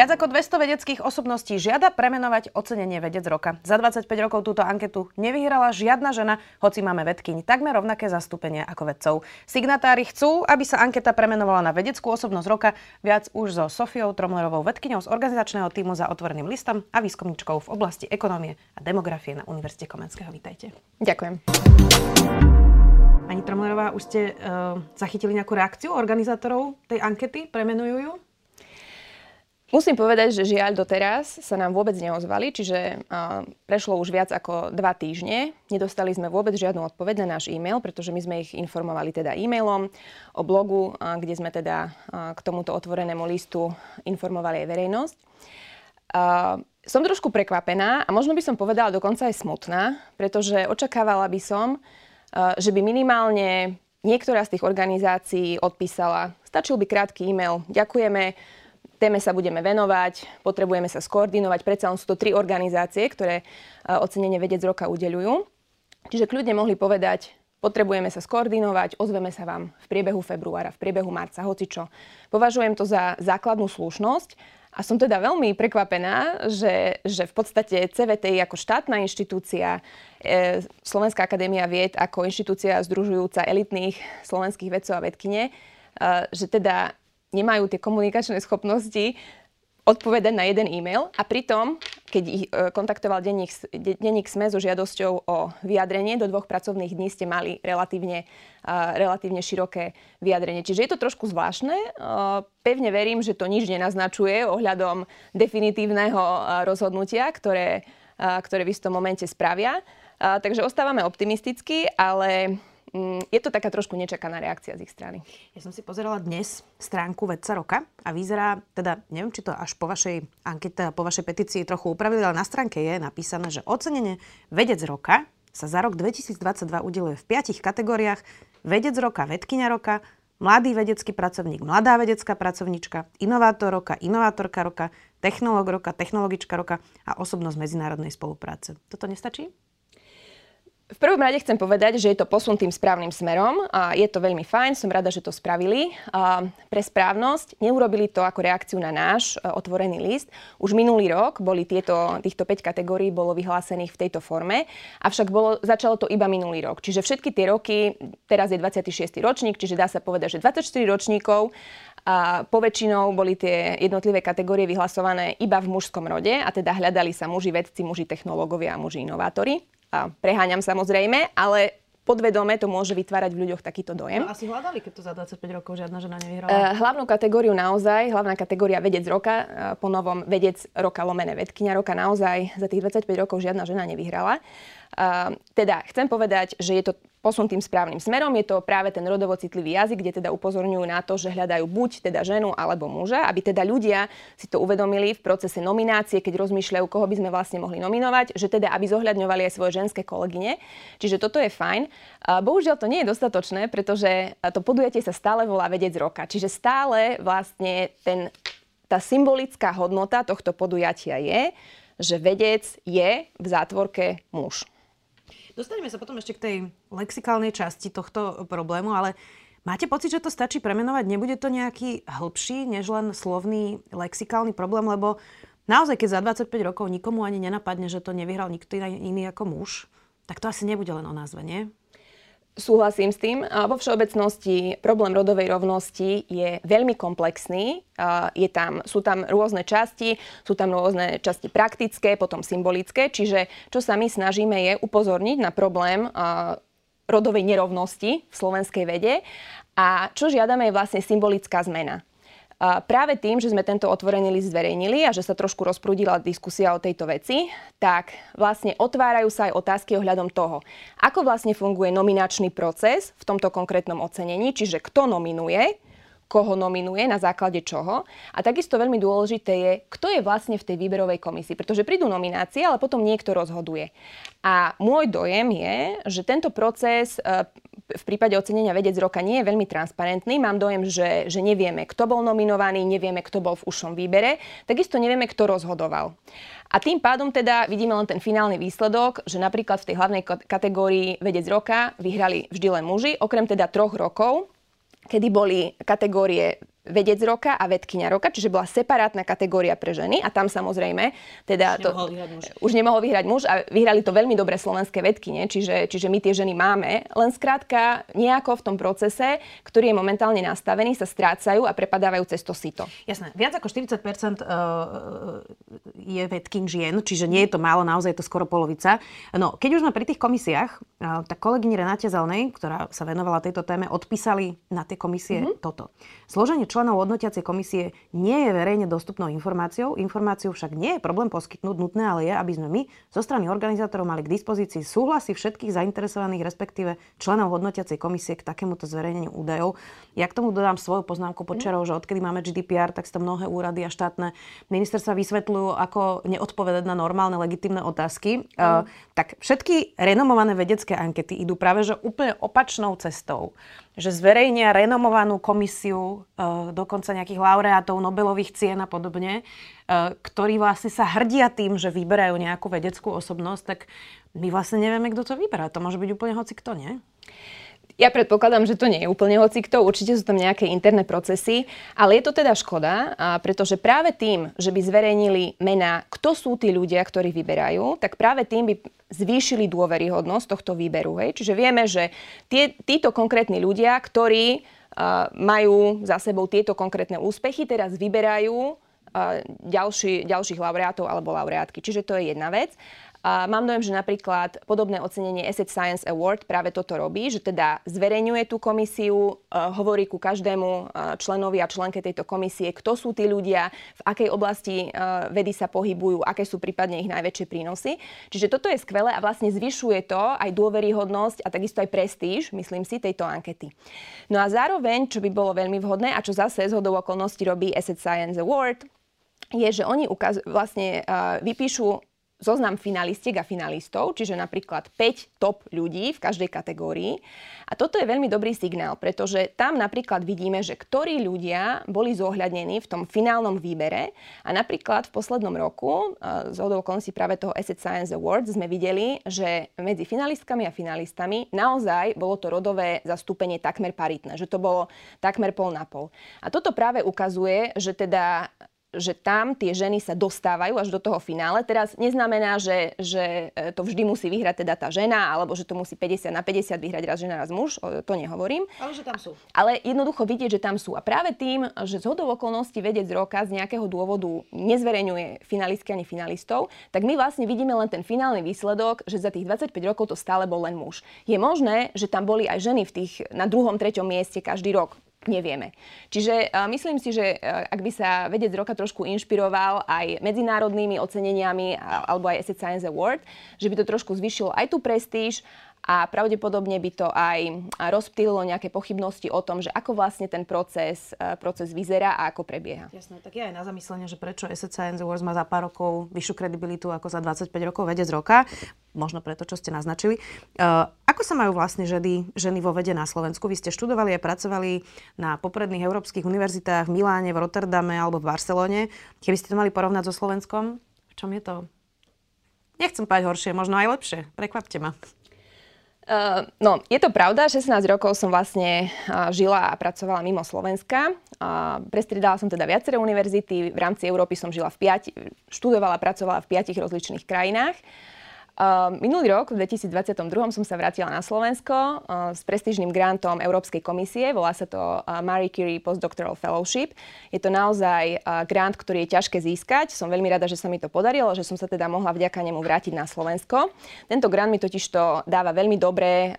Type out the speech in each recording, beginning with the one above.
Viac ako 200 vedeckých osobností žiada premenovať ocenenie vedec roka. Za 25 rokov túto anketu nevyhrala žiadna žena, hoci máme vedkyň takmer rovnaké zastúpenie ako vedcov. Signatári chcú, aby sa anketa premenovala na vedeckú osobnosť roka, viac už so Sofiou Tromlerovou vedkyňou z organizačného týmu za otvoreným listom a výskumničkou v oblasti ekonomie a demografie na Univerzite Komenského. Vítajte. Ďakujem. Pani Tromlerová, už ste uh, zachytili nejakú reakciu organizátorov tej ankety? Premenujú ju? Musím povedať, že žiaľ doteraz sa nám vôbec neozvali, čiže uh, prešlo už viac ako dva týždne. Nedostali sme vôbec žiadnu odpoveď na náš e-mail, pretože my sme ich informovali teda e-mailom o blogu, uh, kde sme teda uh, k tomuto otvorenému listu informovali aj verejnosť. Uh, som trošku prekvapená a možno by som povedala dokonca aj smutná, pretože očakávala by som, uh, že by minimálne niektorá z tých organizácií odpísala, stačil by krátky e-mail, ďakujeme, téme sa budeme venovať, potrebujeme sa skoordinovať. Predsa sú to tri organizácie, ktoré e, ocenenie vedec roka udeľujú. Čiže kľudne mohli povedať, potrebujeme sa skoordinovať, ozveme sa vám v priebehu februára, v priebehu marca, hoci čo. Považujem to za základnú slušnosť a som teda veľmi prekvapená, že, že v podstate CVTI ako štátna inštitúcia, e, Slovenská akadémia vied ako inštitúcia združujúca elitných slovenských vedcov a vedkine, e, že teda nemajú tie komunikačné schopnosti odpovedať na jeden e-mail a pritom, keď ich e, kontaktoval denník, denník SME so žiadosťou o vyjadrenie, do dvoch pracovných dní ste mali relatívne, relatívne široké vyjadrenie. Čiže je to trošku zvláštne. E, pevne verím, že to nič nenaznačuje ohľadom definitívneho rozhodnutia, ktoré, ktoré v istom momente spravia. Takže ostávame optimisticky, ale je to taká trošku nečakaná reakcia z ich strany. Ja som si pozerala dnes stránku Vedca roka a vyzerá, teda neviem, či to až po vašej ankete, po vašej petícii trochu upravili, ale na stránke je napísané, že ocenenie Vedec roka sa za rok 2022 udeluje v piatich kategóriách Vedec roka, Vedkyňa roka, Mladý vedecký pracovník, mladá vedecká pracovníčka, inovátor roka, inovátorka roka, technológ roka, technologička roka a osobnosť medzinárodnej spolupráce. Toto nestačí? V prvom rade chcem povedať, že je to posun tým správnym smerom a je to veľmi fajn, som rada, že to spravili. A pre správnosť neurobili to ako reakciu na náš e, otvorený list. Už minulý rok boli tieto, týchto 5 kategórií bolo vyhlásených v tejto forme, avšak bolo, začalo to iba minulý rok. Čiže všetky tie roky, teraz je 26. ročník, čiže dá sa povedať, že 24 ročníkov a poväčšinou boli tie jednotlivé kategórie vyhlasované iba v mužskom rode a teda hľadali sa muži vedci, muži technológovia a muži inovátori a preháňam samozrejme, ale podvedome to môže vytvárať v ľuďoch takýto dojem. No, asi hľadali, keď to za 25 rokov žiadna žena nevyhrala. Uh, hlavnú kategóriu naozaj, hlavná kategória vedec roka, uh, po novom vedec roka lomené vedkynia roka naozaj za tých 25 rokov žiadna žena nevyhrala. Uh, teda chcem povedať, že je to posun tým správnym smerom. Je to práve ten rodovo citlivý jazyk, kde teda upozorňujú na to, že hľadajú buď teda ženu alebo muža, aby teda ľudia si to uvedomili v procese nominácie, keď rozmýšľajú, koho by sme vlastne mohli nominovať, že teda aby zohľadňovali aj svoje ženské kolegyne. Čiže toto je fajn. Bohužiaľ to nie je dostatočné, pretože to podujatie sa stále volá vedec roka. Čiže stále vlastne ten, tá symbolická hodnota tohto podujatia je, že vedec je v zátvorke muž. Dostaneme sa potom ešte k tej lexikálnej časti tohto problému, ale máte pocit, že to stačí premenovať? Nebude to nejaký hĺbší, než len slovný lexikálny problém, lebo naozaj, keď za 25 rokov nikomu ani nenapadne, že to nevyhral nikto iný ako muž, tak to asi nebude len o názve, nie? Súhlasím s tým. Vo všeobecnosti problém rodovej rovnosti je veľmi komplexný. Je tam, sú tam rôzne časti, sú tam rôzne časti praktické, potom symbolické. Čiže čo sa my snažíme je upozorniť na problém rodovej nerovnosti v slovenskej vede. A čo žiadame je vlastne symbolická zmena. Práve tým, že sme tento otvorený list zverejnili a že sa trošku rozprúdila diskusia o tejto veci, tak vlastne otvárajú sa aj otázky ohľadom toho, ako vlastne funguje nominačný proces v tomto konkrétnom ocenení, čiže kto nominuje, koho nominuje, na základe čoho. A takisto veľmi dôležité je, kto je vlastne v tej výberovej komisii, pretože prídu nominácie, ale potom niekto rozhoduje. A môj dojem je, že tento proces e, v prípade ocenenia vedec roka nie je veľmi transparentný. Mám dojem, že, že nevieme, kto bol nominovaný, nevieme, kto bol v ušom výbere, takisto nevieme, kto rozhodoval. A tým pádom teda vidíme len ten finálny výsledok, že napríklad v tej hlavnej kategórii vedec roka vyhrali vždy len muži, okrem teda troch rokov, kedy boli kategórie vedec roka a vedkynia roka, čiže bola separátna kategória pre ženy a tam samozrejme teda už, to, nemohol vyhrať muž. už nemohol vyhrať muž a vyhrali to veľmi dobré slovenské vedkyne, čiže, čiže my tie ženy máme, len skrátka nejako v tom procese, ktorý je momentálne nastavený, sa strácajú a prepadávajú cez to sito. Jasné, viac ako 40% uh, je vedkyn žien, čiže nie je to málo, naozaj je to skoro polovica. No, keď už sme pri tých komisiách, uh, tak kolegyni Renáte Zelnej, ktorá sa venovala tejto téme, odpísali na tie komisie mm-hmm. toto. Složenie členov hodnotiacej komisie nie je verejne dostupnou informáciou. Informáciu však nie je problém poskytnúť, nutné ale je, aby sme my zo strany organizátorov mali k dispozícii súhlasy všetkých zainteresovaných, respektíve členov hodnotiacej komisie k takémuto zverejneniu údajov. Ja k tomu dodám svoju poznámku počerov, že odkedy máme GDPR, tak sa mnohé úrady a štátne ministerstva vysvetľujú, ako neodpovedať na normálne legitimné otázky. Mm. Uh, tak všetky renomované vedecké ankety idú práve že úplne opačnou cestou že zverejnia renomovanú komisiu, e, dokonca nejakých laureátov Nobelových cien a podobne, e, ktorí vlastne sa hrdia tým, že vyberajú nejakú vedeckú osobnosť, tak my vlastne nevieme, kto to vyberá. To môže byť úplne hoci kto, nie? Ja predpokladám, že to nie je úplne hocikto, určite sú tam nejaké interné procesy, ale je to teda škoda, pretože práve tým, že by zverejnili mená, kto sú tí ľudia, ktorí vyberajú, tak práve tým by zvýšili dôveryhodnosť tohto výberu. Hej? Čiže vieme, že tie, títo konkrétni ľudia, ktorí uh, majú za sebou tieto konkrétne úspechy, teraz vyberajú ďalší, ďalších laureátov alebo laureátky. Čiže to je jedna vec. A mám dojem, že napríklad podobné ocenenie Asset Science Award práve toto robí, že teda zverejňuje tú komisiu, uh, hovorí ku každému uh, členovi a členke tejto komisie, kto sú tí ľudia, v akej oblasti uh, vedy sa pohybujú, aké sú prípadne ich najväčšie prínosy. Čiže toto je skvelé a vlastne zvyšuje to aj dôveryhodnosť a takisto aj prestíž, myslím si, tejto ankety. No a zároveň, čo by bolo veľmi vhodné a čo zase z hodou okolností robí Asset Science Award, je, že oni ukaz- vlastne uh, vypíšu zoznam finalistiek a finalistov, čiže napríklad 5 top ľudí v každej kategórii. A toto je veľmi dobrý signál, pretože tam napríklad vidíme, že ktorí ľudia boli zohľadnení v tom finálnom výbere. A napríklad v poslednom roku, z okolností práve toho Asset Science Awards, sme videli, že medzi finalistkami a finalistami naozaj bolo to rodové zastúpenie takmer paritné, že to bolo takmer pol na pol. A toto práve ukazuje, že teda že tam tie ženy sa dostávajú až do toho finále. Teraz neznamená, že, že e, to vždy musí vyhrať teda tá žena, alebo že to musí 50 na 50 vyhrať raz žena, raz muž, to nehovorím. Ale že tam sú. Ale jednoducho vidieť, že tam sú. A práve tým, že z hodou okolností vedec roka z nejakého dôvodu nezverejňuje finalistky ani finalistov, tak my vlastne vidíme len ten finálny výsledok, že za tých 25 rokov to stále bol len muž. Je možné, že tam boli aj ženy v tých na druhom, treťom mieste každý rok nevieme. Čiže uh, myslím si, že uh, ak by sa vedec roka trošku inšpiroval aj medzinárodnými oceneniami alebo aj Asset Science Award, že by to trošku zvyšilo aj tú prestíž a pravdepodobne by to aj rozptýlilo nejaké pochybnosti o tom, že ako vlastne ten proces, e, proces vyzerá a ako prebieha. Jasné, tak je aj na zamyslenie, že prečo Asset Science má za pár rokov vyššiu kredibilitu ako za 25 rokov vedec roka. Možno preto, čo ste naznačili. Uh, ako sa majú vlastne ženy, ženy vo vede na Slovensku? Vy ste študovali a pracovali na popredných európskych univerzitách v Miláne, v Rotterdame alebo v Barcelone. Keby ste to mali porovnať so Slovenskom, v čom je to? Nechcem povedať horšie, možno aj lepšie. Prekvapte ma. Uh, no, je to pravda, 16 rokov som vlastne uh, žila a pracovala mimo Slovenska. Uh, prestriedala som teda viaceré univerzity, v rámci Európy som žila v piati, študovala, pracovala v piatich rozličných krajinách. Uh, minulý rok, v 2022, som sa vrátila na Slovensko uh, s prestížnym grantom Európskej komisie. Volá sa to uh, Marie Curie Postdoctoral Fellowship. Je to naozaj grant, ktorý je ťažké získať. Som veľmi rada, že sa mi to podarilo, že som sa teda mohla vďaka nemu vrátiť na Slovensko. Tento grant mi totiž to dáva veľmi dobré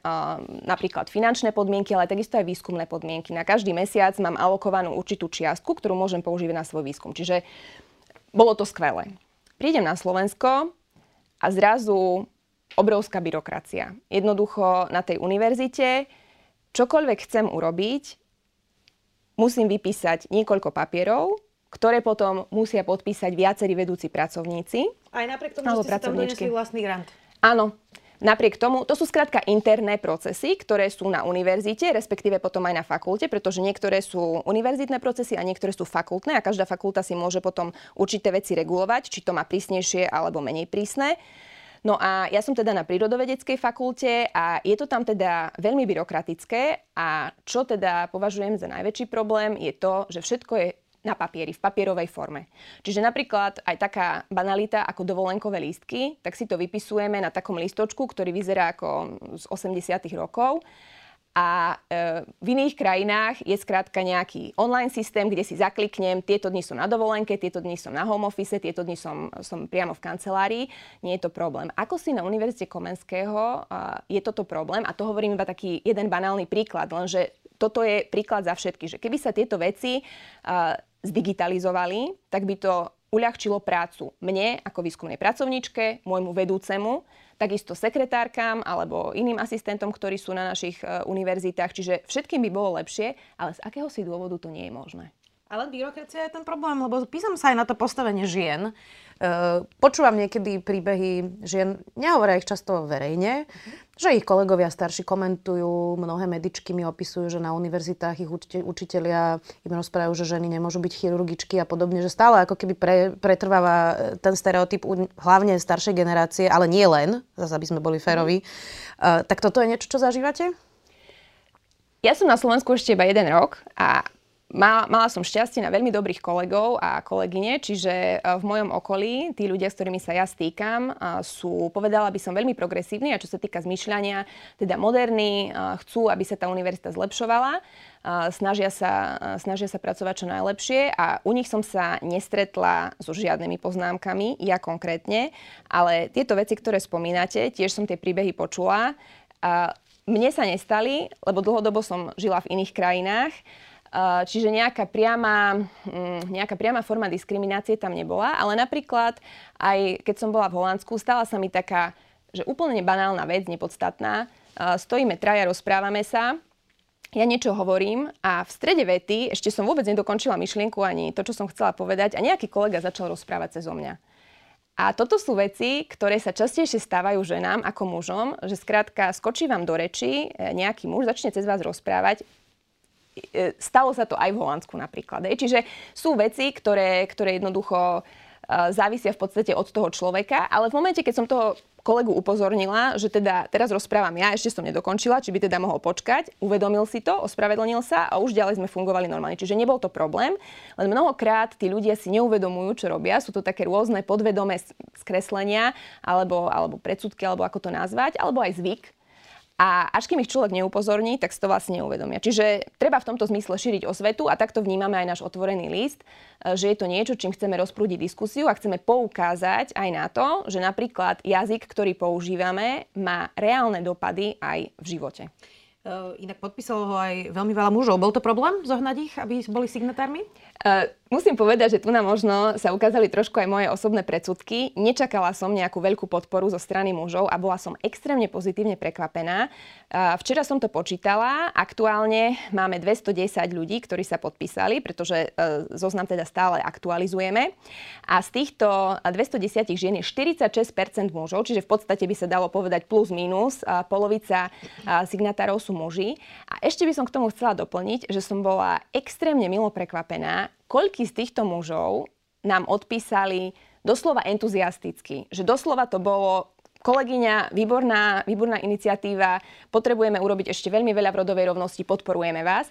napríklad finančné podmienky, ale takisto aj výskumné podmienky. Na každý mesiac mám alokovanú určitú čiastku, ktorú môžem používať na svoj výskum. Čiže bolo to skvelé. Prídem na Slovensko, a zrazu obrovská byrokracia. Jednoducho na tej univerzite čokoľvek chcem urobiť, musím vypísať niekoľko papierov, ktoré potom musia podpísať viacerí vedúci pracovníci. Aj napriek tomu, že ste tam vlastný grant. Áno, Napriek tomu, to sú skrátka interné procesy, ktoré sú na univerzite, respektíve potom aj na fakulte, pretože niektoré sú univerzitné procesy a niektoré sú fakultné a každá fakulta si môže potom určité veci regulovať, či to má prísnejšie alebo menej prísne. No a ja som teda na prírodovedeckej fakulte a je to tam teda veľmi byrokratické a čo teda považujem za najväčší problém je to, že všetko je na papieri, v papierovej forme. Čiže napríklad aj taká banalita ako dovolenkové lístky, tak si to vypisujeme na takom listočku, ktorý vyzerá ako z 80. rokov a e, v iných krajinách je skrátka nejaký online systém, kde si zakliknem, tieto dni som na dovolenke, tieto dni som na home office, tieto dni som, som priamo v kancelárii. Nie je to problém. Ako si na Univerzite Komenského e, je toto problém? A to hovorím iba taký jeden banálny príklad, lenže toto je príklad za všetky, že keby sa tieto veci e, zdigitalizovali, tak by to uľahčilo prácu mne ako výskumnej pracovničke, môjmu vedúcemu, takisto sekretárkam alebo iným asistentom, ktorí sú na našich e, univerzitách. Čiže všetkým by bolo lepšie, ale z akéhosi dôvodu to nie je možné. Ale byrokracia je ten problém, lebo písam sa aj na to postavenie žien. E, počúvam niekedy príbehy žien, nehovoria ich často verejne, že ich kolegovia starší komentujú, mnohé medičky mi opisujú, že na univerzitách ich učitelia im rozprávajú, že ženy nemôžu byť chirurgičky a podobne, že stále ako keby pre, pretrváva e, ten stereotyp hlavne staršej generácie, ale nie len, zase aby sme boli féroví. Uh, tak toto je niečo, čo zažívate? Ja som na Slovensku ešte iba jeden rok a Mala, mala som šťastie na veľmi dobrých kolegov a kolegyne, čiže e, v mojom okolí tí ľudia, s ktorými sa ja stýkam, sú, povedala by som, veľmi progresívni a čo sa týka zmyšľania, teda moderní, chcú, aby sa tá univerzita zlepšovala, snažia sa, snažia sa pracovať čo najlepšie a u nich som sa nestretla so žiadnymi poznámkami, ja konkrétne, ale tieto veci, ktoré spomínate, tiež som tie príbehy počula. Mne sa nestali, lebo dlhodobo som žila v iných krajinách Čiže nejaká priama, mm, nejaká priama forma diskriminácie tam nebola, ale napríklad aj keď som bola v Holandsku, stala sa mi taká, že úplne banálna vec, nepodstatná. Stojíme traja, rozprávame sa, ja niečo hovorím a v strede vety, ešte som vôbec nedokončila myšlienku ani to, čo som chcela povedať a nejaký kolega začal rozprávať cez mňa. A toto sú veci, ktoré sa častejšie stávajú ženám ako mužom, že skrátka skočí vám do reči e, nejaký muž, začne cez vás rozprávať, stalo sa to aj v Holandsku napríklad. Čiže sú veci, ktoré, ktoré jednoducho e, závisia v podstate od toho človeka, ale v momente, keď som toho kolegu upozornila, že teda teraz rozprávam ja, ešte som nedokončila, či by teda mohol počkať, uvedomil si to, ospravedlnil sa a už ďalej sme fungovali normálne. Čiže nebol to problém, len mnohokrát tí ľudia si neuvedomujú, čo robia. Sú to také rôzne podvedomé skreslenia alebo, alebo predsudky, alebo ako to nazvať, alebo aj zvyk, a až kým ich človek neupozorní, tak si to vlastne neuvedomia. Čiže treba v tomto zmysle šíriť osvetu a takto vnímame aj náš otvorený list, e, že je to niečo, čím chceme rozprúdiť diskusiu a chceme poukázať aj na to, že napríklad jazyk, ktorý používame, má reálne dopady aj v živote. Uh, inak podpísalo ho aj veľmi veľa mužov. Bol to problém zohnať ich, aby boli signatármi? Uh, musím povedať, že tu na možno sa ukázali trošku aj moje osobné predsudky. Nečakala som nejakú veľkú podporu zo strany mužov a bola som extrémne pozitívne prekvapená. Včera som to počítala. Aktuálne máme 210 ľudí, ktorí sa podpísali, pretože uh, zoznam teda stále aktualizujeme. A z týchto 210 žien je 46% mužov, čiže v podstate by sa dalo povedať plus minus. Polovica signatárov sú muži. A ešte by som k tomu chcela doplniť, že som bola extrémne milo prekvapená, koľký z týchto mužov nám odpísali doslova entuziasticky. Že doslova to bolo kolegyňa, výborná, výborná iniciatíva, potrebujeme urobiť ešte veľmi veľa v rodovej rovnosti, podporujeme vás.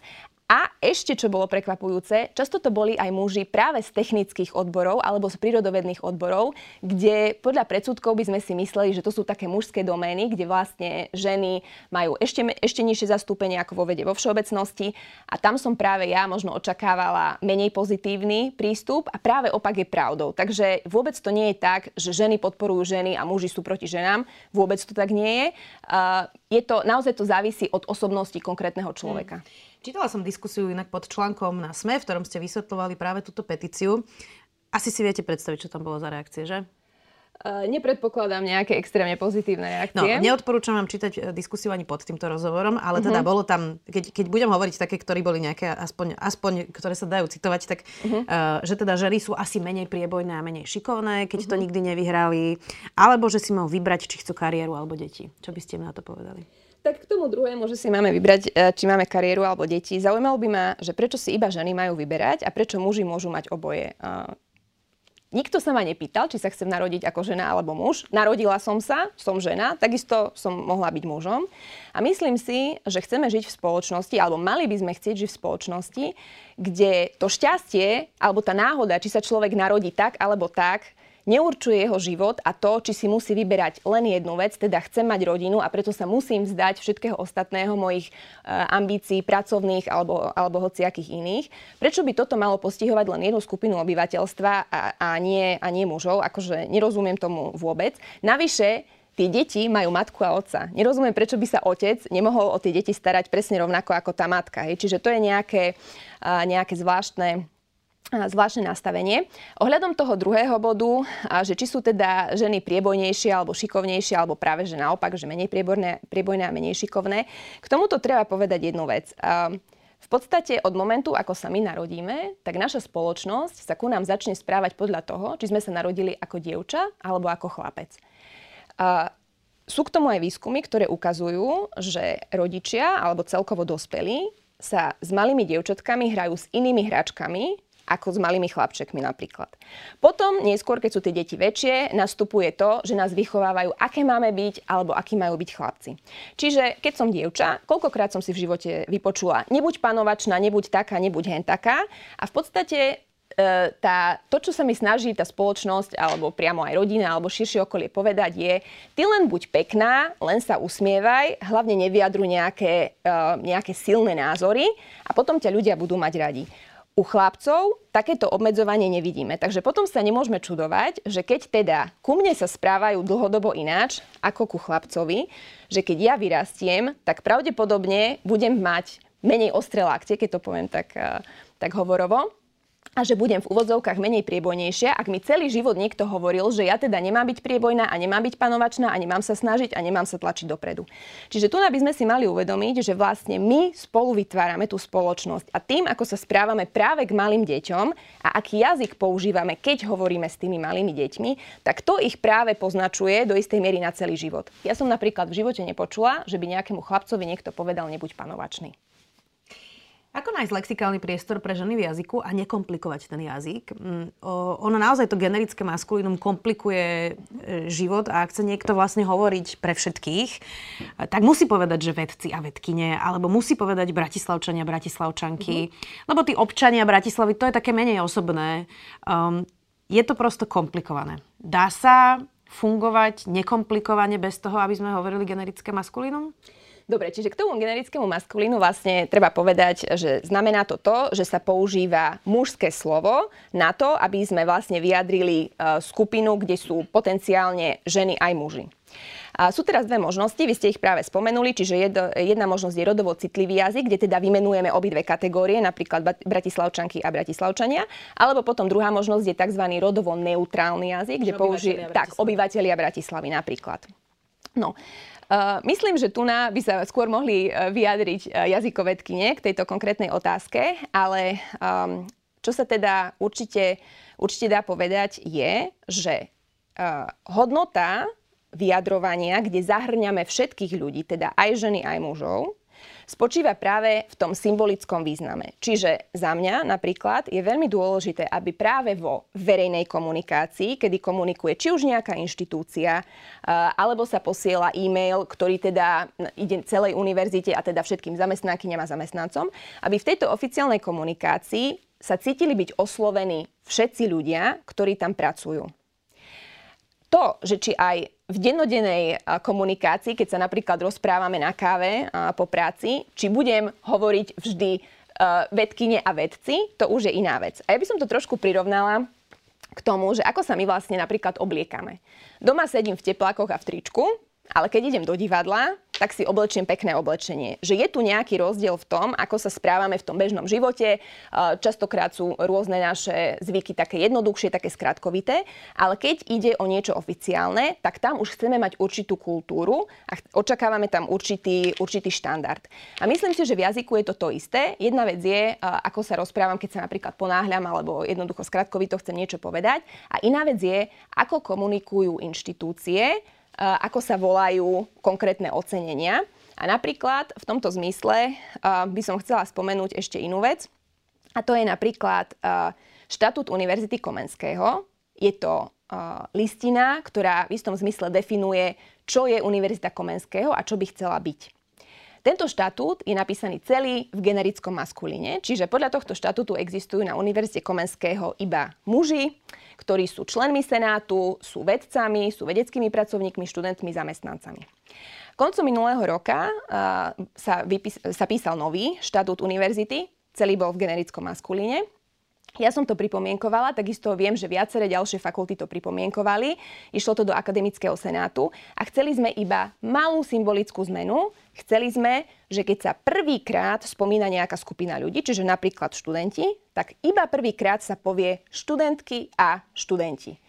A ešte, čo bolo prekvapujúce, často to boli aj muži práve z technických odborov alebo z prírodovedných odborov, kde podľa predsudkov by sme si mysleli, že to sú také mužské domény, kde vlastne ženy majú ešte, ešte nižšie zastúpenie ako vo vede vo všeobecnosti. A tam som práve ja možno očakávala menej pozitívny prístup a práve opak je pravdou. Takže vôbec to nie je tak, že ženy podporujú ženy a muži sú proti ženám. Vôbec to tak nie je. Je to, naozaj to závisí od osobnosti konkrétneho človeka. Hmm. Čítala som diskusiu inak pod článkom na SME, v ktorom ste vysvetľovali práve túto petíciu. Asi si viete predstaviť, čo tam bolo za reakcie, že? Uh, nepredpokladám nejaké extrémne pozitívne reakcie. No, neodporúčam vám čítať e, diskusiu ani pod týmto rozhovorom, ale teda uh-huh. bolo tam, keď, keď budem hovoriť také, ktorí boli nejaké, aspoň, aspoň ktoré sa dajú citovať, tak uh-huh. uh, že teda ženy sú asi menej priebojné a menej šikovné, keď uh-huh. to nikdy nevyhrali, alebo že si majú vybrať, či chcú kariéru alebo deti. Čo by ste mi na to povedali? Tak k tomu druhému, že si máme vybrať, či máme kariéru alebo deti. Zaujímalo by ma, že prečo si iba ženy majú vyberať a prečo muži môžu mať oboje. Nikto sa ma nepýtal, či sa chcem narodiť ako žena alebo muž. Narodila som sa, som žena, takisto som mohla byť mužom. A myslím si, že chceme žiť v spoločnosti, alebo mali by sme chcieť žiť v spoločnosti, kde to šťastie, alebo tá náhoda, či sa človek narodí tak alebo tak, neurčuje jeho život a to, či si musí vyberať len jednu vec, teda chcem mať rodinu a preto sa musím vzdať všetkého ostatného mojich e, ambícií pracovných alebo, alebo hociakých iných. Prečo by toto malo postihovať len jednu skupinu obyvateľstva a, a, nie, a nie mužov? Akože nerozumiem tomu vôbec. Navyše, tie deti majú matku a otca. Nerozumiem, prečo by sa otec nemohol o tie deti starať presne rovnako ako tá matka. Hej. Čiže to je nejaké, nejaké zvláštne zvláštne nastavenie. Ohľadom toho druhého bodu, že či sú teda ženy priebojnejšie alebo šikovnejšie, alebo práve že naopak, že menej priebojné, priebojné a menej šikovné, k tomuto treba povedať jednu vec. V podstate od momentu, ako sa my narodíme, tak naša spoločnosť sa ku nám začne správať podľa toho, či sme sa narodili ako dievča alebo ako chlapec. Sú k tomu aj výskumy, ktoré ukazujú, že rodičia alebo celkovo dospelí sa s malými dievčatkami hrajú s inými hračkami, ako s malými chlapčekmi napríklad. Potom, neskôr, keď sú tie deti väčšie, nastupuje to, že nás vychovávajú, aké máme byť alebo akí majú byť chlapci. Čiže keď som dievča, koľkokrát som si v živote vypočula, nebuď panovačná, nebuď taká, nebuď hen taká. A v podstate e, tá, to, čo sa mi snaží tá spoločnosť, alebo priamo aj rodina, alebo širšie okolie povedať je, ty len buď pekná, len sa usmievaj, hlavne nevyjadru nejaké, uh, nejaké silné názory a potom ťa ľudia budú mať radi. U chlapcov takéto obmedzovanie nevidíme. Takže potom sa nemôžeme čudovať, že keď teda ku mne sa správajú dlhodobo ináč ako ku chlapcovi, že keď ja vyrastiem, tak pravdepodobne budem mať menej ostré lakte, keď to poviem tak, eh, tak hovorovo a že budem v úvodzovkách menej priebojnejšia, ak mi celý život niekto hovoril, že ja teda nemám byť priebojná a nemám byť panovačná a nemám sa snažiť a nemám sa tlačiť dopredu. Čiže tu by sme si mali uvedomiť, že vlastne my spolu vytvárame tú spoločnosť a tým, ako sa správame práve k malým deťom a aký jazyk používame, keď hovoríme s tými malými deťmi, tak to ich práve poznačuje do istej miery na celý život. Ja som napríklad v živote nepočula, že by nejakému chlapcovi niekto povedal, nebuď panovačný. Ako nájsť lexikálny priestor pre ženy v jazyku a nekomplikovať ten jazyk? Mm, ono naozaj to generické maskulinum komplikuje e, život a ak chce niekto vlastne hovoriť pre všetkých, tak musí povedať, že vedci a vedkine, alebo musí povedať bratislavčania, bratislavčanky, mm-hmm. lebo tí občania Bratislavy, to je také menej osobné. Um, je to prosto komplikované. Dá sa fungovať nekomplikovane bez toho, aby sme hovorili generické maskulinum? Dobre, čiže k tomu generickému maskulínu vlastne treba povedať, že znamená to to, že sa používa mužské slovo na to, aby sme vlastne vyjadrili e, skupinu, kde sú potenciálne ženy aj muži. A sú teraz dve možnosti, vy ste ich práve spomenuli, čiže jedna možnosť je rodovo citlivý jazyk, kde teda vymenujeme obidve kategórie, napríklad bratislavčanky a bratislavčania, alebo potom druhá možnosť je tzv. rodovo neutrálny jazyk, kde použije tak obyvateľia Bratislavy napríklad. No, myslím, že tu by sa skôr mohli uh, vyjadriť uh, jazykovedkyne k tejto konkrétnej otázke, ale um, čo sa teda určite, určite dá povedať je, že hodnota vyjadrovania, kde zahrňame všetkých ľudí, teda aj ženy, aj mužov, spočíva práve v tom symbolickom význame. Čiže za mňa napríklad je veľmi dôležité, aby práve vo verejnej komunikácii, kedy komunikuje či už nejaká inštitúcia, alebo sa posiela e-mail, ktorý teda ide celej univerzite a teda všetkým zamestnankyňam a zamestnancom, aby v tejto oficiálnej komunikácii sa cítili byť oslovení všetci ľudia, ktorí tam pracujú. To, že či aj v dennodennej komunikácii, keď sa napríklad rozprávame na káve po práci, či budem hovoriť vždy vedkyne a vedci, to už je iná vec. A ja by som to trošku prirovnala k tomu, že ako sa my vlastne napríklad obliekame. Doma sedím v teplákoch a v tričku, ale keď idem do divadla, tak si oblečiem pekné oblečenie. Že je tu nejaký rozdiel v tom, ako sa správame v tom bežnom živote. Častokrát sú rôzne naše zvyky také jednoduchšie, také skratkovité, ale keď ide o niečo oficiálne, tak tam už chceme mať určitú kultúru a očakávame tam určitý, určitý štandard. A myslím si, že v jazyku je to to isté. Jedna vec je, ako sa rozprávam, keď sa napríklad ponáhľam alebo jednoducho skratkovito chcem niečo povedať. A iná vec je, ako komunikujú inštitúcie, ako sa volajú konkrétne ocenenia. A napríklad v tomto zmysle by som chcela spomenúť ešte inú vec. A to je napríklad štatút Univerzity Komenského. Je to listina, ktorá v istom zmysle definuje, čo je Univerzita Komenského a čo by chcela byť. Tento štatút je napísaný celý v generickom maskulíne, čiže podľa tohto štatútu existujú na Univerzite Komenského iba muži, ktorí sú členmi Senátu, sú vedcami, sú vedeckými pracovníkmi, študentmi, zamestnancami. Koncom minulého roka uh, sa, vypis- sa písal nový štatút univerzity, celý bol v generickom maskulíne ja som to pripomienkovala, takisto viem, že viaceré ďalšie fakulty to pripomienkovali. Išlo to do akademického senátu a chceli sme iba malú symbolickú zmenu. Chceli sme, že keď sa prvýkrát spomína nejaká skupina ľudí, čiže napríklad študenti, tak iba prvýkrát sa povie študentky a študenti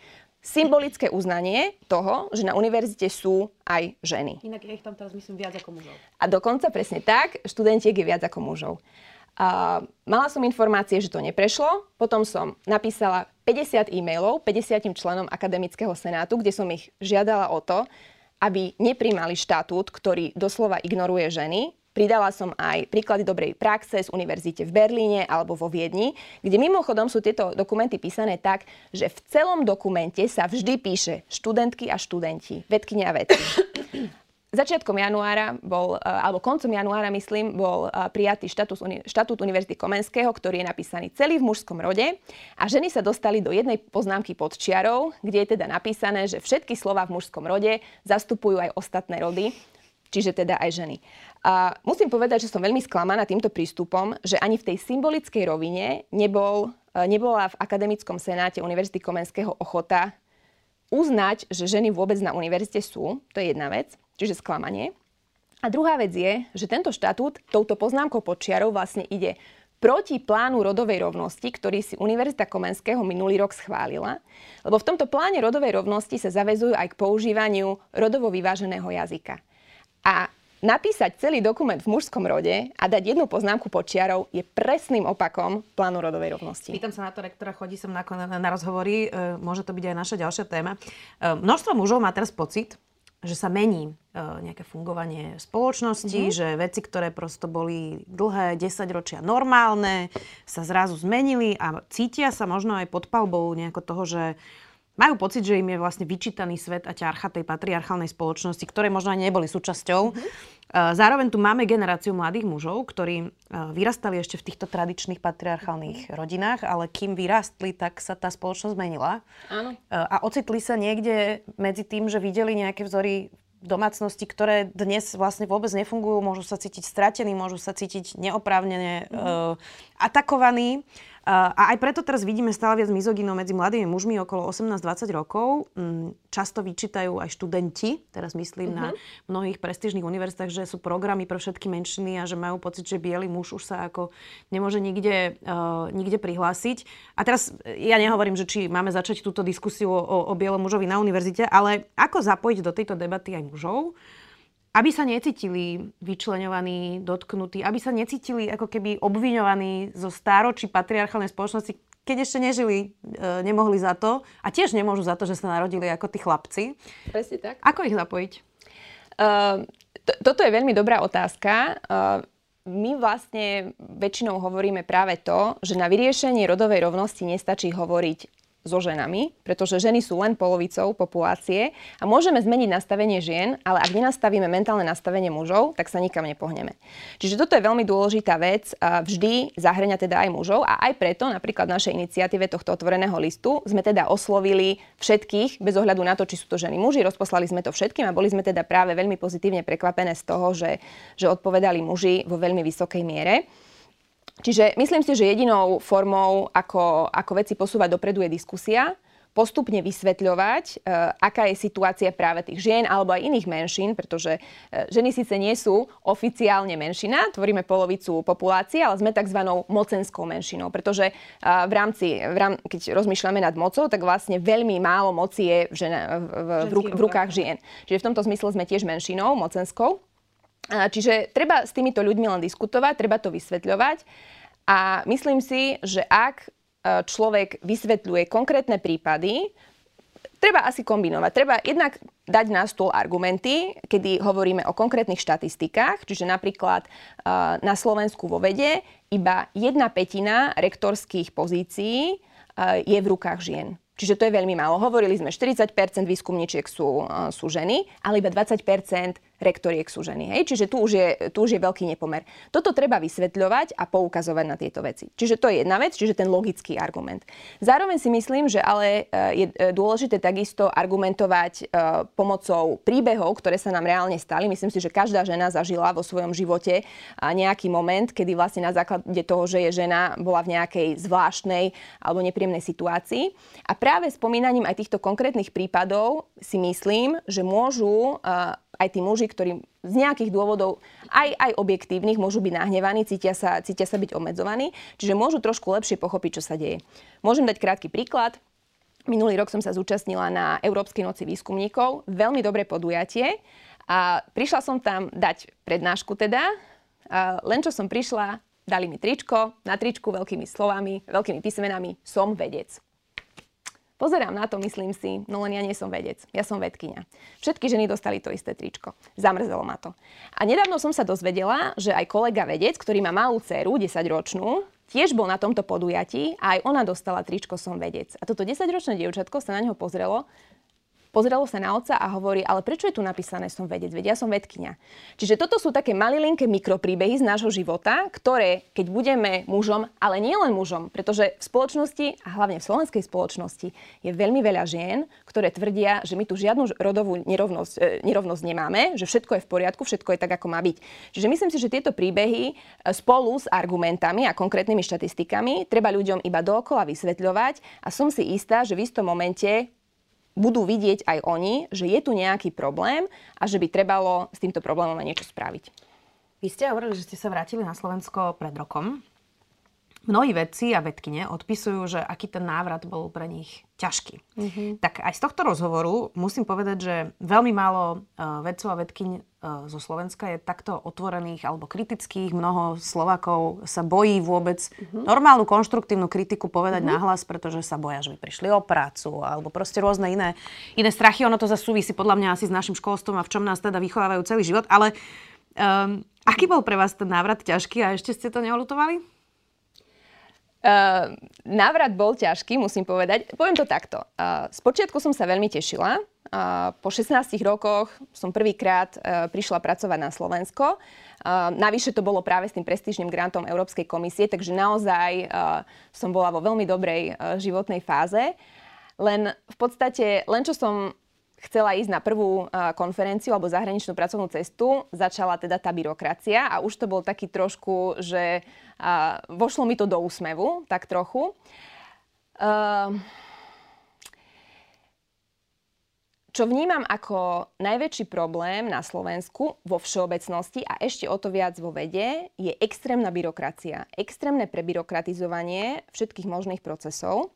symbolické uznanie toho, že na univerzite sú aj ženy. Inak je ich tam teraz myslím viac ako mužov. A dokonca presne tak, študentiek je viac ako mužov. A mala som informácie, že to neprešlo, potom som napísala 50 e-mailov 50 členom Akademického senátu, kde som ich žiadala o to, aby neprimali štatút, ktorý doslova ignoruje ženy. Pridala som aj príklady dobrej praxe z univerzite v Berlíne alebo vo Viedni, kde mimochodom sú tieto dokumenty písané tak, že v celom dokumente sa vždy píše študentky a študenti, vedkynia a vedky. Začiatkom januára bol, e, alebo koncom januára, myslím, bol e, prijatý štatút, štatút Univerzity Komenského, ktorý je napísaný celý v mužskom rode a ženy sa dostali do jednej poznámky pod čiarou, kde je teda napísané, že všetky slova v mužskom rode zastupujú aj ostatné rody, čiže teda aj ženy. A musím povedať, že som veľmi sklamaná týmto prístupom, že ani v tej symbolickej rovine nebol, e, nebola v Akademickom senáte Univerzity Komenského ochota uznať, že ženy vôbec na univerzite sú. To je jedna vec čiže sklamanie. A druhá vec je, že tento štatút touto poznámkou počiarov vlastne ide proti plánu rodovej rovnosti, ktorý si Univerzita Komenského minulý rok schválila, lebo v tomto pláne rodovej rovnosti sa zavezujú aj k používaniu rodovo vyváženého jazyka. A napísať celý dokument v mužskom rode a dať jednu poznámku počiarov je presným opakom plánu rodovej rovnosti. Pýtam sa na to, rektora chodí som na, na, na rozhovory, e, môže to byť aj naša ďalšia téma. E, množstvo mužov má teraz pocit, že sa mení uh, nejaké fungovanie spoločnosti, mm-hmm. že veci, ktoré prosto boli dlhé 10 ročia normálne, sa zrazu zmenili a cítia sa možno aj pod palbou nejako toho, že majú pocit, že im je vlastne vyčítaný svet a ťarcha tej patriarchálnej spoločnosti, ktoré možno aj neboli súčasťou. Mm-hmm. Zároveň tu máme generáciu mladých mužov, ktorí vyrastali ešte v týchto tradičných patriarchálnych mm-hmm. rodinách, ale kým vyrastli, tak sa tá spoločnosť zmenila. Áno. A ocitli sa niekde medzi tým, že videli nejaké vzory domácnosti, ktoré dnes vlastne vôbec nefungujú, môžu sa cítiť stratení, môžu sa cítiť neoprávnene mm-hmm. uh, atakovaní. A aj preto teraz vidíme stále viac mizogínov medzi mladými mužmi okolo 18-20 rokov. Mm, často vyčítajú aj študenti, teraz myslím uh-huh. na mhm. mnohých prestížnych univerzitách, že sú programy pre všetky menšiny a že majú pocit, že biely muž už sa ako nemôže nikde, uh, nikde prihlásiť. A teraz ja nehovorím, že či máme začať túto diskusiu o, o bielom mužovi na univerzite, ale ako zapojiť do tejto debaty aj mužov, aby sa necítili vyčlenovaní, dotknutí, aby sa necítili ako keby obviňovaní zo stáročí patriarchálnej spoločnosti, keď ešte nežili, e, nemohli za to a tiež nemôžu za to, že sa narodili ako tí chlapci. Presne tak. Ako ich zapojiť? Uh, to, toto je veľmi dobrá otázka. Uh, my vlastne väčšinou hovoríme práve to, že na vyriešenie rodovej rovnosti nestačí hovoriť so ženami, pretože ženy sú len polovicou populácie a môžeme zmeniť nastavenie žien, ale ak nenastavíme mentálne nastavenie mužov, tak sa nikam nepohneme. Čiže toto je veľmi dôležitá vec, vždy zahrňa teda aj mužov a aj preto napríklad v našej iniciatíve tohto otvoreného listu sme teda oslovili všetkých, bez ohľadu na to, či sú to ženy muži, rozposlali sme to všetkým a boli sme teda práve veľmi pozitívne prekvapené z toho, že, že odpovedali muži vo veľmi vysokej miere. Čiže myslím si, že jedinou formou, ako, ako veci posúvať dopredu, je diskusia. postupne vysvetľovať, e, aká je situácia práve tých žien alebo aj iných menšín, pretože e, ženy síce nie sú oficiálne menšina, tvoríme polovicu populácie, ale sme tzv. mocenskou menšinou, pretože e, v rámci, v rám, keď rozmýšľame nad mocou, tak vlastne veľmi málo moci je v, žena, v, v, v, v rukách žien. Čiže v tomto zmysle sme tiež menšinou, mocenskou. Čiže treba s týmito ľuďmi len diskutovať, treba to vysvetľovať. A myslím si, že ak E, človek vysvetľuje konkrétne prípady, treba asi kombinovať. Treba jednak dať na stôl argumenty, kedy hovoríme o konkrétnych štatistikách, čiže napríklad e, na Slovensku vo vede iba jedna petina rektorských pozícií e, je v rukách žien. Čiže to je veľmi málo. Hovorili sme, 40% výskumníčiek sú, sú ženy, ale iba 20% rektoriek sú ženy. Hej? Čiže tu už, je, tu už je veľký nepomer. Toto treba vysvetľovať a poukazovať na tieto veci. Čiže to je jedna vec, čiže ten logický argument. Zároveň si myslím, že ale e, je e, dôležité takisto argumentovať e, pomocou príbehov, ktoré sa nám reálne stali. Myslím si, že každá žena zažila vo svojom živote nejaký moment, kedy vlastne na základe toho, že je žena, bola v nejakej zvláštnej alebo nepríjemnej situácii. A práve spomínaním aj týchto konkrétnych prípadov si myslím, že môžu aj tí muži, ktorí z nejakých dôvodov, aj, aj objektívnych, môžu byť nahnevaní, cítia sa, cítia sa byť obmedzovaní, čiže môžu trošku lepšie pochopiť, čo sa deje. Môžem dať krátky príklad. Minulý rok som sa zúčastnila na Európskej noci výskumníkov. Veľmi dobré podujatie. A prišla som tam dať prednášku teda. A len čo som prišla, dali mi tričko, na tričku veľkými slovami, veľkými písmenami som vedec. Pozerám na to, myslím si, no len ja nie som vedec, ja som vedkynia. Všetky ženy dostali to isté tričko. Zamrzelo ma to. A nedávno som sa dozvedela, že aj kolega vedec, ktorý má malú dceru, 10-ročnú, tiež bol na tomto podujatí a aj ona dostala tričko Som vedec. A toto 10-ročné dievčatko sa na neho pozrelo pozrelo sa na otca a hovorí, ale prečo je tu napísané som vedec, veď ja som vedkynia. Čiže toto sú také malilinké mikropríbehy z nášho života, ktoré, keď budeme mužom, ale nie len mužom, pretože v spoločnosti a hlavne v slovenskej spoločnosti je veľmi veľa žien, ktoré tvrdia, že my tu žiadnu rodovú nerovnosť, e, nerovnosť nemáme, že všetko je v poriadku, všetko je tak, ako má byť. Čiže myslím si, že tieto príbehy e, spolu s argumentami a konkrétnymi štatistikami treba ľuďom iba dookola vysvetľovať a som si istá, že v istom momente budú vidieť aj oni, že je tu nejaký problém a že by trebalo s týmto problémom aj niečo spraviť. Vy ste hovorili, že ste sa vrátili na Slovensko pred rokom. Mnohí vedci a vedkine odpisujú, že aký ten návrat bol pre nich ťažký. Mm-hmm. Tak aj z tohto rozhovoru musím povedať, že veľmi málo uh, vedcov a vedkyň uh, zo Slovenska je takto otvorených alebo kritických. Mnoho Slovakov sa bojí vôbec mm-hmm. normálnu konštruktívnu kritiku povedať mm-hmm. nahlas, pretože sa boja, že by prišli o prácu alebo proste rôzne iné, iné strachy. Ono to zase súvisí podľa mňa asi s našim školstvom a v čom nás teda vychovávajú celý život. Ale um, aký bol pre vás ten návrat ťažký a ešte ste to neolutovali? Uh, návrat bol ťažký, musím povedať. Poviem to takto. Uh, spočiatku som sa veľmi tešila. Uh, po 16 rokoch som prvýkrát uh, prišla pracovať na Slovensko. Uh, navyše to bolo práve s tým prestížnym grantom Európskej komisie, takže naozaj uh, som bola vo veľmi dobrej uh, životnej fáze. Len v podstate, len čo som chcela ísť na prvú konferenciu alebo zahraničnú pracovnú cestu, začala teda tá byrokracia a už to bol taký trošku, že vošlo mi to do úsmevu, tak trochu. Čo vnímam ako najväčší problém na Slovensku vo všeobecnosti a ešte o to viac vo vede je extrémna byrokracia. Extrémne prebyrokratizovanie všetkých možných procesov.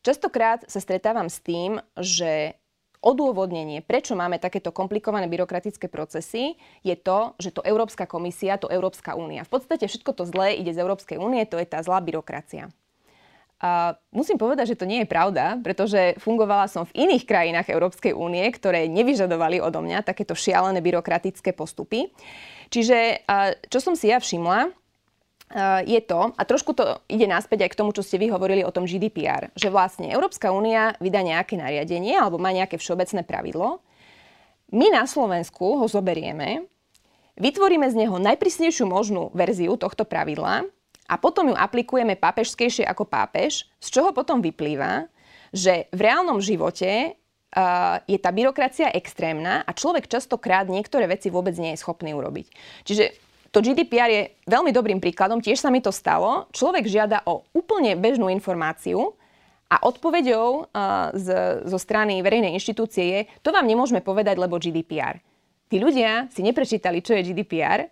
Častokrát sa stretávam s tým, že odôvodnenie, prečo máme takéto komplikované byrokratické procesy, je to, že to Európska komisia, to Európska únia. V podstate všetko to zlé ide z Európskej únie, to je tá zlá byrokracia. A musím povedať, že to nie je pravda, pretože fungovala som v iných krajinách Európskej únie, ktoré nevyžadovali odo mňa takéto šialené byrokratické postupy. Čiže čo som si ja všimla, je to, a trošku to ide naspäť aj k tomu, čo ste vy hovorili o tom GDPR, že vlastne Európska únia vydá nejaké nariadenie alebo má nejaké všeobecné pravidlo. My na Slovensku ho zoberieme, vytvoríme z neho najprísnejšiu možnú verziu tohto pravidla a potom ju aplikujeme pápežskejšie ako pápež, z čoho potom vyplýva, že v reálnom živote Uh, je tá byrokracia extrémna a človek častokrát niektoré veci vôbec nie je schopný urobiť. Čiže to GDPR je veľmi dobrým príkladom, tiež sa mi to stalo. Človek žiada o úplne bežnú informáciu A odpoveďou uh, z, zo strany verejnej inštitúcie je, to vám nemôžeme povedať, lebo GDPR. Tí ľudia si neprečítali, čo je GDPR,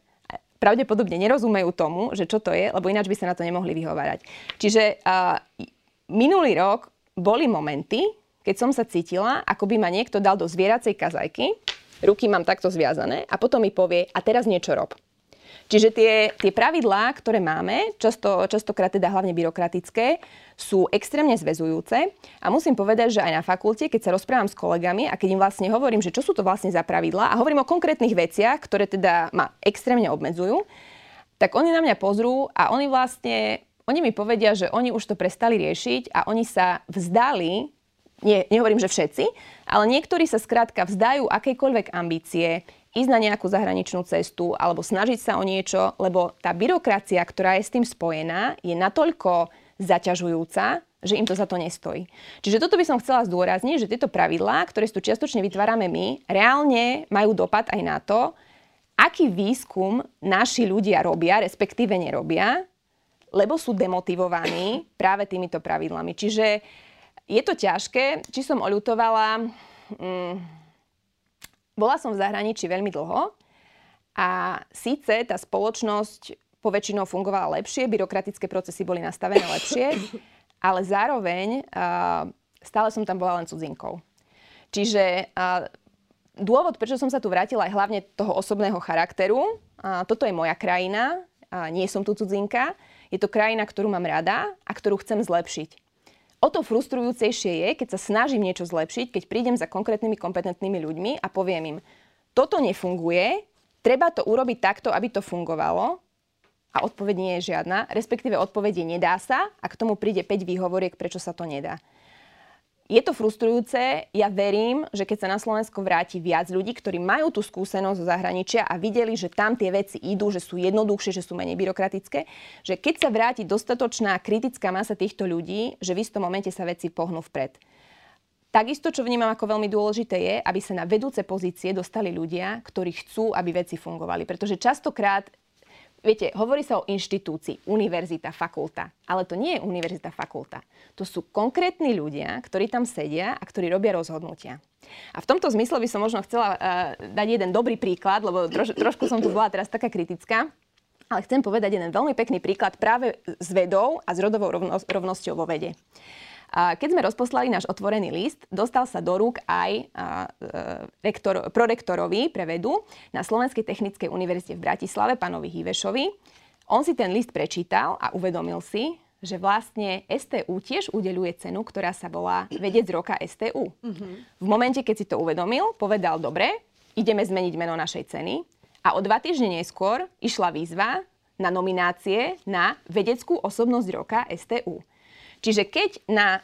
pravdepodobne nerozumejú tomu, že čo to je, lebo ináč by sa na to nemohli vyhovárať. Čiže uh, minulý rok boli momenty, keď som sa cítila, ako by ma niekto dal do zvieracej kazajky, ruky mám takto zviazané a potom mi povie, a teraz niečo rob. Čiže tie, tie pravidlá, ktoré máme, často, častokrát teda hlavne byrokratické, sú extrémne zväzujúce. A musím povedať, že aj na fakulte, keď sa rozprávam s kolegami a keď im vlastne hovorím, že čo sú to vlastne za pravidlá a hovorím o konkrétnych veciach, ktoré teda ma extrémne obmedzujú, tak oni na mňa pozrú a oni vlastne, oni mi povedia, že oni už to prestali riešiť a oni sa vzdali nie, nehovorím, že všetci, ale niektorí sa skrátka vzdajú akejkoľvek ambície, ísť na nejakú zahraničnú cestu alebo snažiť sa o niečo, lebo tá byrokracia, ktorá je s tým spojená, je natoľko zaťažujúca, že im to za to nestojí. Čiže toto by som chcela zdôrazniť, že tieto pravidlá, ktoré tu čiastočne vytvárame my, reálne majú dopad aj na to, aký výskum naši ľudia robia, respektíve nerobia, lebo sú demotivovaní práve týmito pravidlami. Čiže je to ťažké. Či som oľutovala... Mm, bola som v zahraničí veľmi dlho a síce tá spoločnosť poväčšinou fungovala lepšie, byrokratické procesy boli nastavené lepšie, ale zároveň uh, stále som tam bola len cudzinkou. Čiže uh, dôvod, prečo som sa tu vrátila, je hlavne toho osobného charakteru. Uh, toto je moja krajina, uh, nie som tu cudzinka. Je to krajina, ktorú mám rada a ktorú chcem zlepšiť. O to frustrujúcejšie je, keď sa snažím niečo zlepšiť, keď prídem za konkrétnymi kompetentnými ľuďmi a poviem im, toto nefunguje, treba to urobiť takto, aby to fungovalo. A odpoveď nie je žiadna, respektíve odpoveď je nedá sa a k tomu príde 5 výhovoriek, prečo sa to nedá. Je to frustrujúce, ja verím, že keď sa na Slovensko vráti viac ľudí, ktorí majú tú skúsenosť zo zahraničia a videli, že tam tie veci idú, že sú jednoduchšie, že sú menej byrokratické, že keď sa vráti dostatočná kritická masa týchto ľudí, že v istom momente sa veci pohnú vpred. Takisto, čo vnímam ako veľmi dôležité je, aby sa na vedúce pozície dostali ľudia, ktorí chcú, aby veci fungovali. Pretože častokrát Viete, hovorí sa o inštitúcii, univerzita, fakulta, ale to nie je univerzita, fakulta. To sú konkrétni ľudia, ktorí tam sedia a ktorí robia rozhodnutia. A v tomto zmysle by som možno chcela uh, dať jeden dobrý príklad, lebo troš, trošku som tu bola teraz taká kritická. Ale chcem povedať jeden veľmi pekný príklad práve s vedou a s rodovou rovnosťou vo vede. Keď sme rozposlali náš otvorený list, dostal sa do rúk aj e, rektor, prorektorovi pre vedu na Slovenskej technickej univerzite v Bratislave, pánovi Hívešovi. On si ten list prečítal a uvedomil si, že vlastne STU tiež udeluje cenu, ktorá sa volá Vedec roka STU. Mm-hmm. V momente, keď si to uvedomil, povedal, dobre, ideme zmeniť meno našej ceny. A o dva týždne neskôr išla výzva na nominácie na vedeckú osobnosť roka STU. Čiže keď na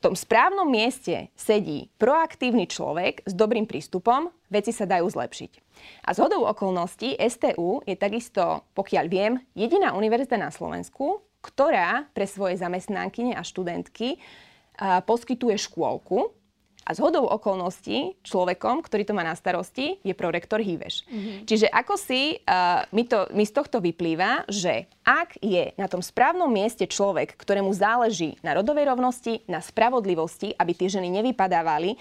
tom správnom mieste sedí proaktívny človek s dobrým prístupom, veci sa dajú zlepšiť. A z hodou okolností STU je takisto, pokiaľ viem, jediná univerzita na Slovensku, ktorá pre svoje zamestnankyne a študentky poskytuje škôlku, a z hodou okolností človekom, ktorý to má na starosti, je prorektor Híveš. Mm-hmm. Čiže ako si, uh, mi, to, mi z tohto vyplýva, že ak je na tom správnom mieste človek, ktorému záleží na rodovej rovnosti, na spravodlivosti, aby tie ženy nevypadávali,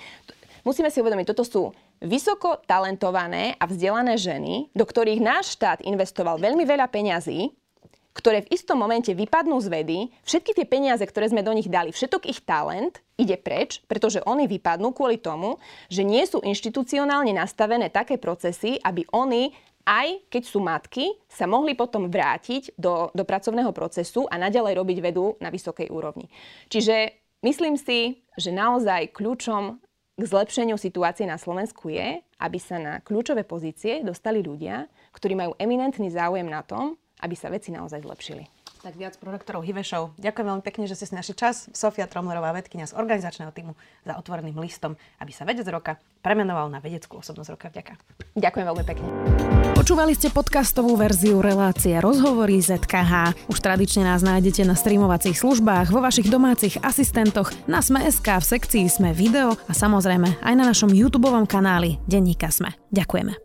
musíme si uvedomiť, toto sú vysoko talentované a vzdelané ženy, do ktorých náš štát investoval veľmi veľa peňazí, ktoré v istom momente vypadnú z vedy, všetky tie peniaze, ktoré sme do nich dali, všetok ich talent ide preč, pretože oni vypadnú kvôli tomu, že nie sú inštitucionálne nastavené také procesy, aby oni aj keď sú matky, sa mohli potom vrátiť do, do pracovného procesu a naďalej robiť vedu na vysokej úrovni. Čiže myslím si, že naozaj kľúčom k zlepšeniu situácie na Slovensku je, aby sa na kľúčové pozície dostali ľudia, ktorí majú eminentný záujem na tom, aby sa veci naozaj zlepšili. Tak viac prorektorov Hivešov. Ďakujem veľmi pekne, že ste si našli čas. Sofia Tromlerová, vedkynia z organizačného týmu za otvoreným listom, aby sa vedec roka premenoval na vedeckú osobnosť roka. Vďaka. Ďakujem veľmi pekne. Počúvali ste podcastovú verziu relácie Rozhovory ZKH. Už tradične nás nájdete na streamovacích službách, vo vašich domácich asistentoch, na Sme.sk, v sekcii Sme video a samozrejme aj na našom YouTube kanáli Denníka Sme. Ďakujeme.